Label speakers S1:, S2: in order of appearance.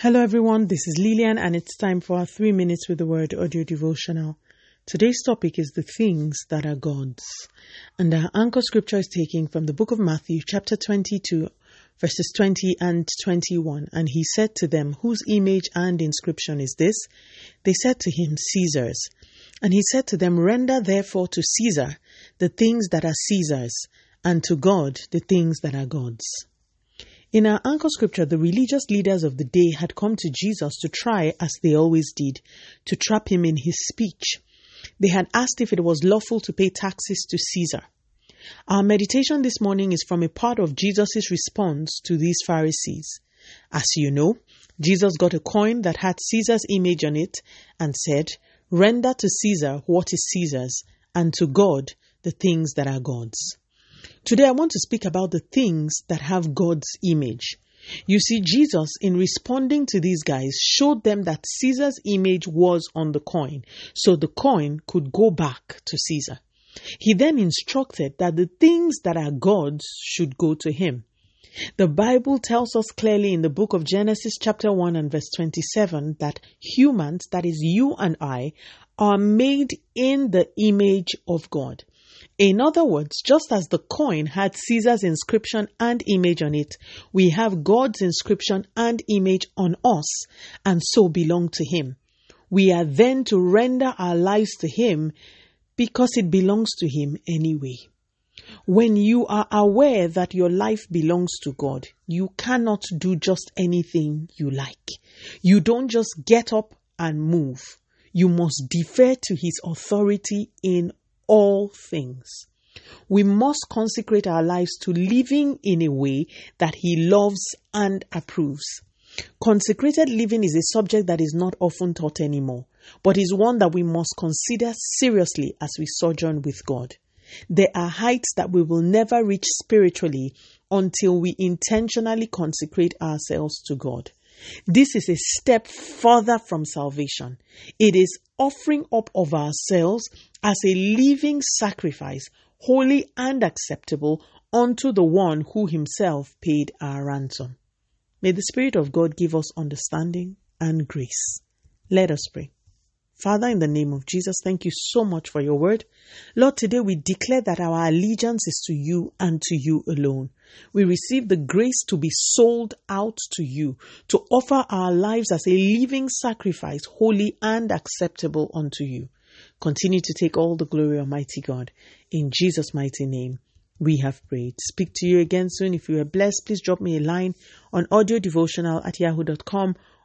S1: Hello, everyone. This is Lillian, and it's time for our three minutes with the word audio devotional. Today's topic is the things that are God's. And our anchor scripture is taken from the book of Matthew, chapter 22, verses 20 and 21. And he said to them, Whose image and inscription is this? They said to him, Caesar's. And he said to them, Render therefore to Caesar the things that are Caesar's, and to God the things that are God's. In our anchor scripture, the religious leaders of the day had come to Jesus to try, as they always did, to trap him in his speech. They had asked if it was lawful to pay taxes to Caesar. Our meditation this morning is from a part of Jesus' response to these Pharisees. As you know, Jesus got a coin that had Caesar's image on it and said, Render to Caesar what is Caesar's, and to God the things that are God's. Today I want to speak about the things that have God's image. You see, Jesus, in responding to these guys, showed them that Caesar's image was on the coin, so the coin could go back to Caesar. He then instructed that the things that are God's should go to him. The Bible tells us clearly in the book of Genesis, chapter 1 and verse 27, that humans, that is you and I, are made in the image of God. In other words, just as the coin had Caesar's inscription and image on it, we have God's inscription and image on us and so belong to Him. We are then to render our lives to Him because it belongs to Him anyway. When you are aware that your life belongs to God, you cannot do just anything you like. You don't just get up and move. You must defer to His authority in all things. We must consecrate our lives to living in a way that He loves and approves. Consecrated living is a subject that is not often taught anymore, but is one that we must consider seriously as we sojourn with God. There are heights that we will never reach spiritually until we intentionally consecrate ourselves to God. This is a step further from salvation. It is offering up of ourselves as a living sacrifice, holy and acceptable unto the one who himself paid our ransom. May the Spirit of God give us understanding and grace. Let us pray. Father, in the name of Jesus, thank you so much for your word. Lord, today we declare that our allegiance is to you and to you alone. We receive the grace to be sold out to you, to offer our lives as a living sacrifice, holy and acceptable unto you. Continue to take all the glory, Almighty God. In Jesus' mighty name, we have prayed. Speak to you again soon. If you are blessed, please drop me a line on audiodevotional at yahoo.com